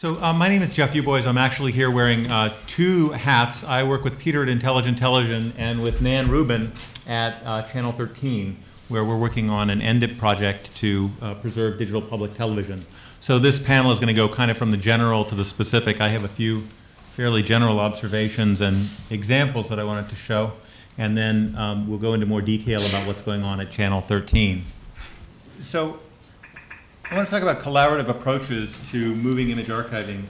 So uh, my name is Jeff Ubois. I'm actually here wearing uh, two hats. I work with Peter at Intelligent Television and with Nan Rubin at uh, Channel 13, where we're working on an NDIIPP project to uh, preserve digital public television. So this panel is going to go kind of from the general to the specific. I have a few fairly general observations and examples that I wanted to show, and then um, we'll go into more detail about what's going on at Channel 13. So I want to talk about collaborative approaches to moving image archiving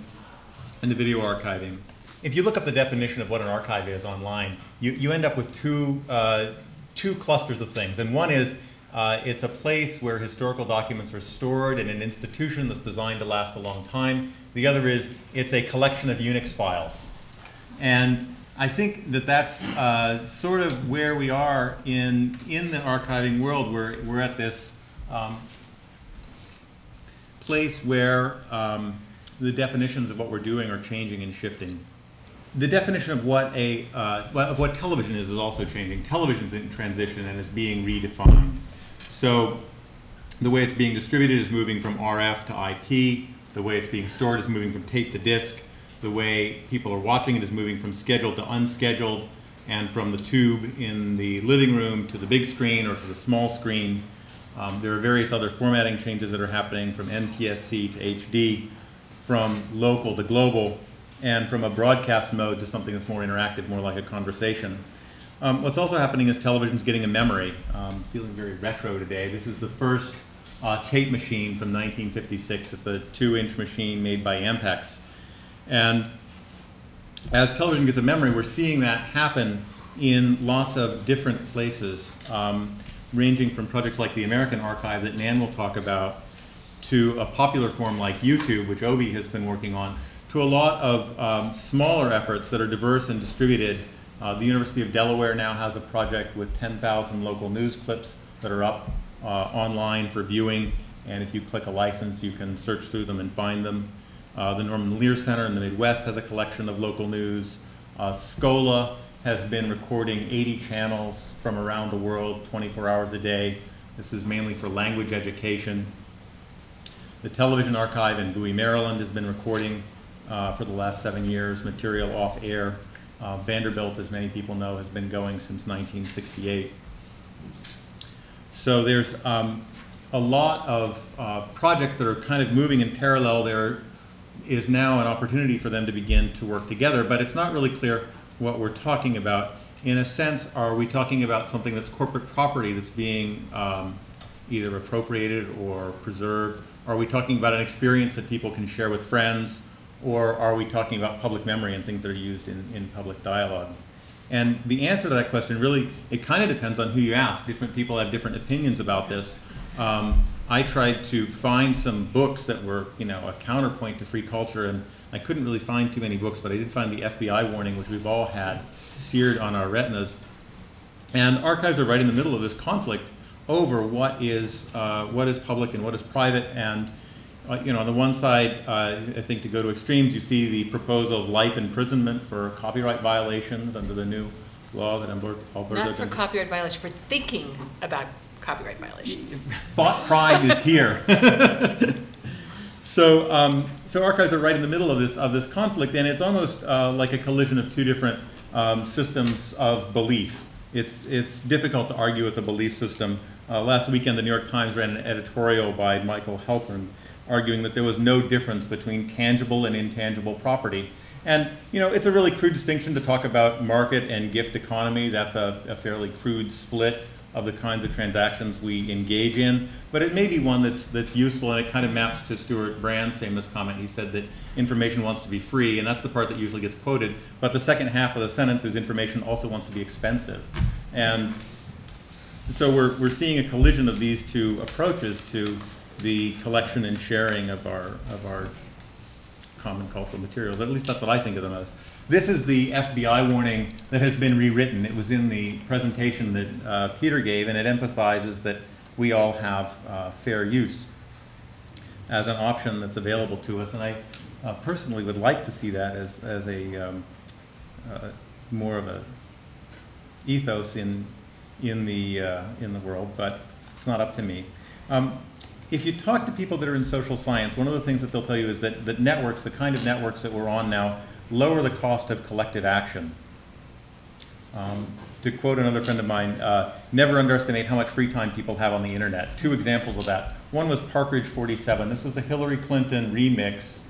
and the video archiving. If you look up the definition of what an archive is online, you, you end up with two, uh, two clusters of things. And one is uh, it's a place where historical documents are stored in an institution that's designed to last a long time. The other is it's a collection of Unix files. And I think that that's uh, sort of where we are in, in the archiving world. We're, we're at this um, place where um, the definitions of what we're doing are changing and shifting. The definition of what a uh, of what television is is also changing. Television is in transition and is being redefined. So the way it's being distributed is moving from RF to IP. The way it's being stored is moving from tape to disk. The way people are watching it is moving from scheduled to unscheduled, and from the tube in the living room to the big screen or to the small screen. Um, there are various other formatting changes that are happening from NTSC to HD, from local to global, and from a broadcast mode to something that's more interactive, more like a conversation. Um, what's also happening is television's getting a memory. Um, feeling very retro today. This is the first uh, tape machine from 1956. It's a two-inch machine made by Ampex. And as television gets a memory, we're seeing that happen in lots of different places. Um, ranging from projects like the American Archive that Nan will talk about, to a popular form like YouTube, which Obi has been working on, to a lot of um, smaller efforts that are diverse and distributed. Uh, the University of Delaware now has a project with 10,000 local news clips that are up uh, online for viewing, and if you click a license, you can search through them and find them. Uh, the Norman Lear Center in the Midwest has a collection of local news. Uh, Scola has been recording 80 channels from around the world 24 hours a day. This is mainly for language education. The Television Archive in Bowie, Maryland has been recording uh, for the last seven years material off air. Uh, Vanderbilt, as many people know, has been going since 1968. So there's um, a lot of uh, projects that are kind of moving in parallel. There is now an opportunity for them to begin to work together, but it's not really clear what we're talking about. In a sense, are we talking about something that's corporate property that's being um, either appropriated or preserved? Are we talking about an experience that people can share with friends? Or are we talking about public memory and things that are used in, in public dialogue? And the answer to that question really, it kind of depends on who you ask. Different people have different opinions about this. Um, I tried to find some books that were, you know, a counterpoint to free culture, and I couldn't really find too many books, but I did find the FBI warning, which we've all had seared on our retinas. And archives are right in the middle of this conflict over what is uh, what is public and what is private. And uh, you know, on the one side, uh, I think to go to extremes, you see the proposal of life imprisonment for copyright violations under the new law that. Alberto Not for copyright violation, for thinking about copyright violations. Thought crime is here. So, um, so archives are right in the middle of this of this conflict, and it's almost uh, like a collision of two different um, systems of belief. It's it's difficult to argue with a belief system. Uh, last weekend, the New York Times ran an editorial by Michael Helprin arguing that there was no difference between tangible and intangible property. And you know, it's a really crude distinction to talk about market and gift economy. That's a, a fairly crude split of the kinds of transactions we engage in, but it may be one that's that's useful and it kind of maps to Stewart Brand's famous comment. He said that information wants to be free, and that's the part that usually gets quoted. But the second half of the sentence is information also wants to be expensive. And so we're, we're seeing a collision of these two approaches to the collection and sharing of our of our common cultural materials. At least that's what I think of them as. This is the FBI warning that has been rewritten. It was in the presentation that uh, Peter gave, and it emphasizes that we all have uh, fair use as an option that's available to us. And I uh, personally would like to see that as, as a um, uh, more of a ethos in, in, the, uh, in the world, but it's not up to me. Um, if you talk to people that are in social science, one of the things that they'll tell you is that, that networks, the kind of networks that we're on now, lower the cost of collective action. Um, to quote another friend of mine, uh, never underestimate how much free time people have on the internet. Two examples of that. One was Parkridge 47. This was the Hillary Clinton remix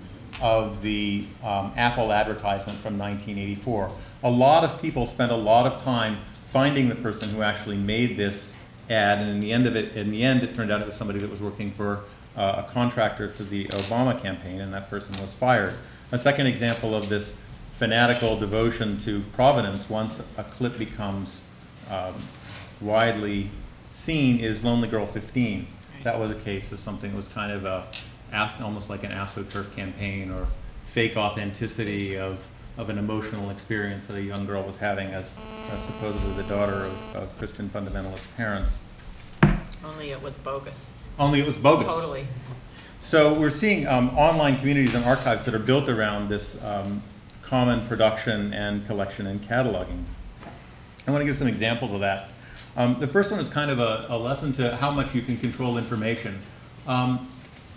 of the um, Apple advertisement from 1984. A lot of people spent a lot of time finding the person who actually made this ad, and in the end of it, in the end, it turned out it was somebody that was working for uh, a contractor to the Obama campaign, and that person was fired. A second example of this fanatical devotion to providence, once a clip becomes um, widely seen is Lonely Girl 15. That was a case of something that was kind of a, almost like an AstroTurf campaign or fake authenticity of, of an emotional experience that a young girl was having as uh, supposedly the daughter of, of Christian fundamentalist parents. Only it was bogus. Only it was bogus. Totally. So we're seeing um, online communities and archives that are built around this um, common production and collection and cataloging. I want to give some examples of that. Um, the first one is kind of a, a lesson to how much you can control information. Um,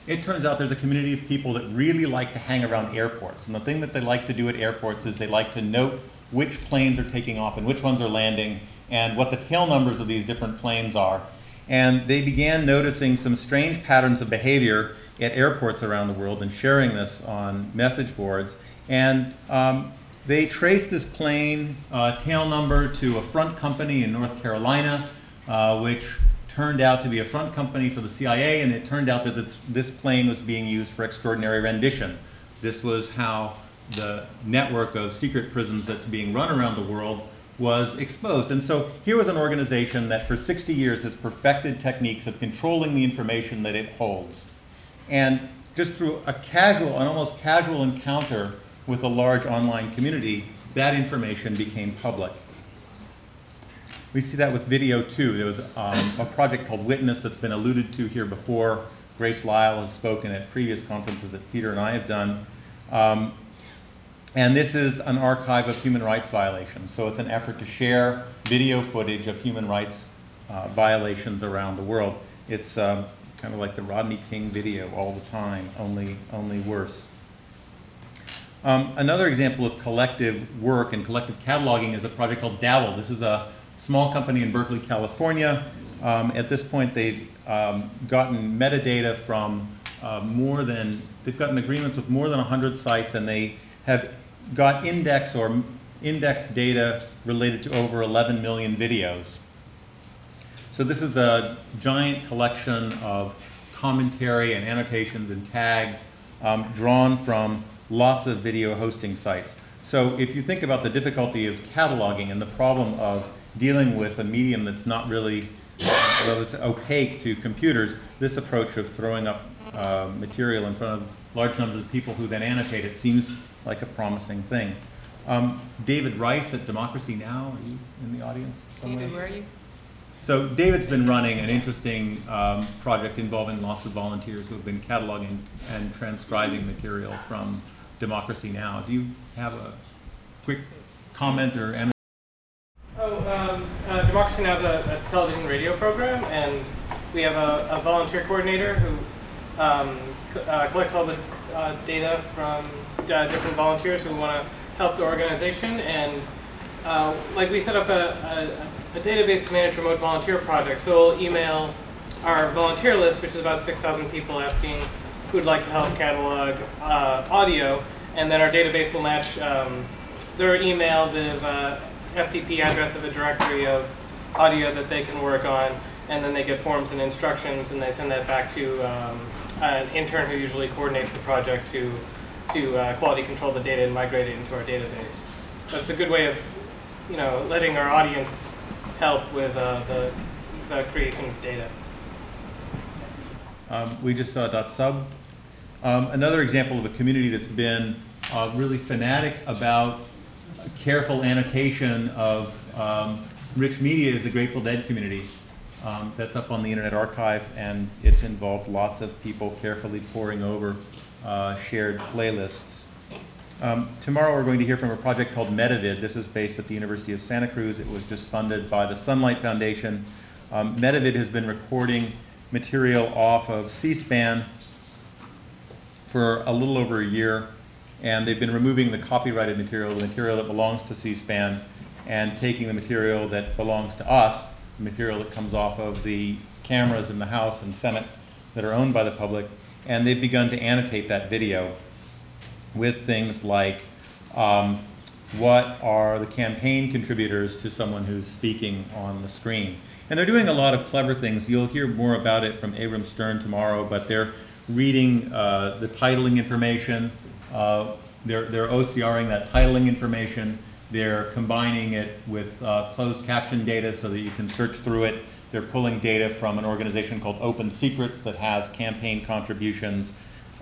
it turns out there's a community of people that really like to hang around airports. And the thing that they like to do at airports is they like to note which planes are taking off and which ones are landing and what the tail numbers of these different planes are. And they began noticing some strange patterns of behavior at airports around the world and sharing this on message boards. And um, they traced this plane uh, tail number to a front company in North Carolina, uh, which turned out to be a front company for the CIA, and it turned out that this, this plane was being used for extraordinary rendition. This was how the network of secret prisons that's being run around the world was exposed. And so here was an organization that for 60 years has perfected techniques of controlling the information that it holds. And just through a casual, an almost casual encounter with a large online community, that information became public. We see that with video too. There was um, a project called Witness that's been alluded to here before. Grace Lile has spoken at previous conferences that Peter and I have done. Um, and this is an archive of human rights violations. So it's an effort to share video footage of human rights uh, violations around the world. It's um, kind of like the Rodney King video all the time, only, only worse. Um, another example of collective work and collective cataloging is a project called Dabble. This is a small company in Berkeley, California. Um, at this point, they've um, gotten metadata from uh, more than, they've gotten agreements with more than 100 sites, and they have got index or index data related to over 11 million videos. So this is a giant collection of commentary and annotations and tags um, drawn from lots of video hosting sites. So if you think about the difficulty of cataloging and the problem of dealing with a medium that's not really, well, it's opaque to computers, this approach of throwing up uh, material in front of large numbers of people who then annotate it seems like a promising thing. Um, David Rice at Democracy Now! Are you in the audience somewhere? David, where are you? So David's been running an interesting um, project involving lots of volunteers who have been cataloging and transcribing material from Democracy Now! Do you have a quick comment or em- Oh, um, uh, Democracy Now! is a, a television radio program, and we have a, a volunteer coordinator who um, uh, collects all the uh, data from uh, different volunteers who want to help the organization. And uh, like we set up a, a, a database to manage remote volunteer projects, so we'll email our volunteer list, which is about 6,000 people, asking who'd like to help catalog uh, audio, and then our database will match um, their email, the uh, FTP address of a directory of audio that they can work on, and then they get forms and instructions, and they send that back to um, an intern who usually coordinates the project to to uh, quality control the data and migrate it into our database. So it's a good way of, you know, letting our audience help with uh, the the creation of data. Um, we just saw dotSUB. Um, another example of a community that's been uh, really fanatic about careful annotation of um, rich media is the Grateful Dead community. Um, that's up on the Internet Archive, and it's involved lots of people carefully poring over uh, shared playlists. Um, tomorrow we're going to hear from a project called MetaVid. This is based at the University of Santa Cruz. It was just funded by the Sunlight Foundation. Um, MetaVid has been recording material off of C-SPAN for a little over a year, and they've been removing the copyrighted material, the material that belongs to C-SPAN, and taking the material that belongs to us, material that comes off of the cameras in the House and Senate that are owned by the public, and they've begun to annotate that video with things like um, what are the campaign contributors to someone who's speaking on the screen. And they're doing a lot of clever things. You'll hear more about it from Abram Stern tomorrow, but they're reading uh, the titling information. Uh, they're, they're OCRing that titling information. They're combining it with uh, closed caption data so that you can search through it. They're pulling data from an organization called Open Secrets that has campaign contributions.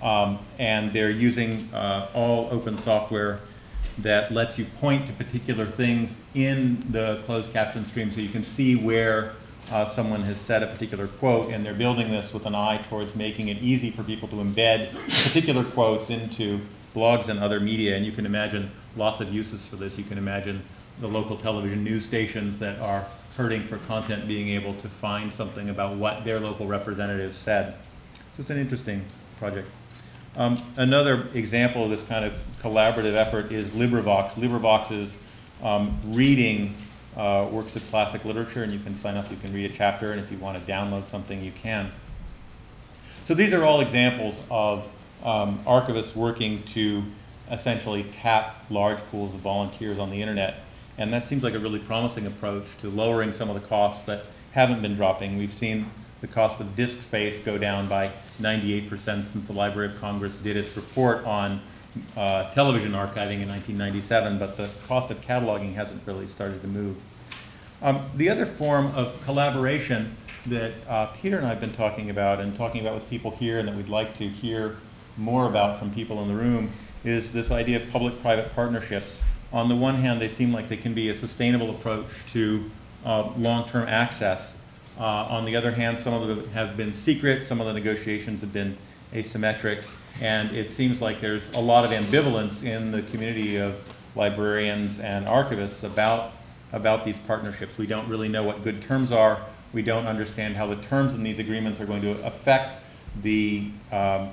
Um, and they're using uh, all open software that lets you point to particular things in the closed caption stream so you can see where uh, someone has said a particular quote. And they're building this with an eye towards making it easy for people to embed particular quotes into blogs and other media. And you can imagine lots of uses for this. You can imagine the local television news stations that are hurting for content being able to find something about what their local representatives said. So it's an interesting project. Um, another example of this kind of collaborative effort is LibriVox. LibriVox is um, reading uh, works of classic literature, and you can sign up, you can read a chapter, and if you want to download something, you can. So these are all examples of um, archivists working to essentially tap large pools of volunteers on the internet. And that seems like a really promising approach to lowering some of the costs that haven't been dropping. We've seen the cost of disk space go down by 98% since the Library of Congress did its report on uh, television archiving in 1997, but the cost of cataloging hasn't really started to move. Um, the other form of collaboration that uh, Peter and I have been talking about and talking about with people here and that we'd like to hear more about from people in the room is this idea of public-private partnerships. On the one hand, they seem like they can be a sustainable approach to uh, long-term access. Uh, on the other hand, some of them have been secret, some of the negotiations have been asymmetric, and it seems like there's a lot of ambivalence in the community of librarians and archivists about, about these partnerships. We don't really know what good terms are. We don't understand how the terms in these agreements are going to affect the um,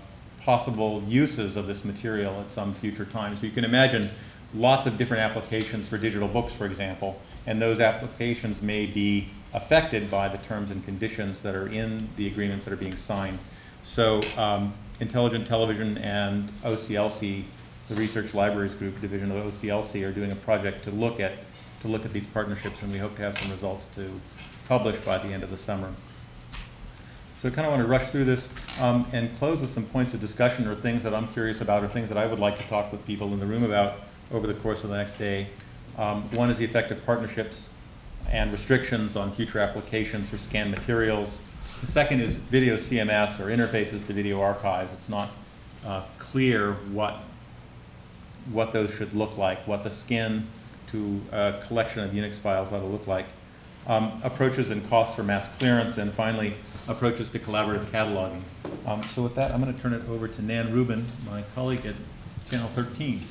possible uses of this material at some future time. So you can imagine lots of different applications for digital books, for example, and those applications may be affected by the terms and conditions that are in the agreements that are being signed. So um, Intelligent Television and OCLC, the Research Libraries Group division of OCLC, are doing a project to look at to look at these partnerships, and we hope to have some results to publish by the end of the summer. So I kind of want to rush through this um, and close with some points of discussion or things that I'm curious about or things that I would like to talk with people in the room about over the course of the next day. Um, one is the effect of partnerships and restrictions on future applications for scanned materials. The second is video CMS or interfaces to video archives. It's not uh, clear what, what those should look like, what the skin to a collection of Unix files ought to look like. Um, approaches and costs for mass clearance, and finally, approaches to collaborative cataloging. Um, so with that, I'm going to turn it over to Nan Rubin, my colleague at Channel 13.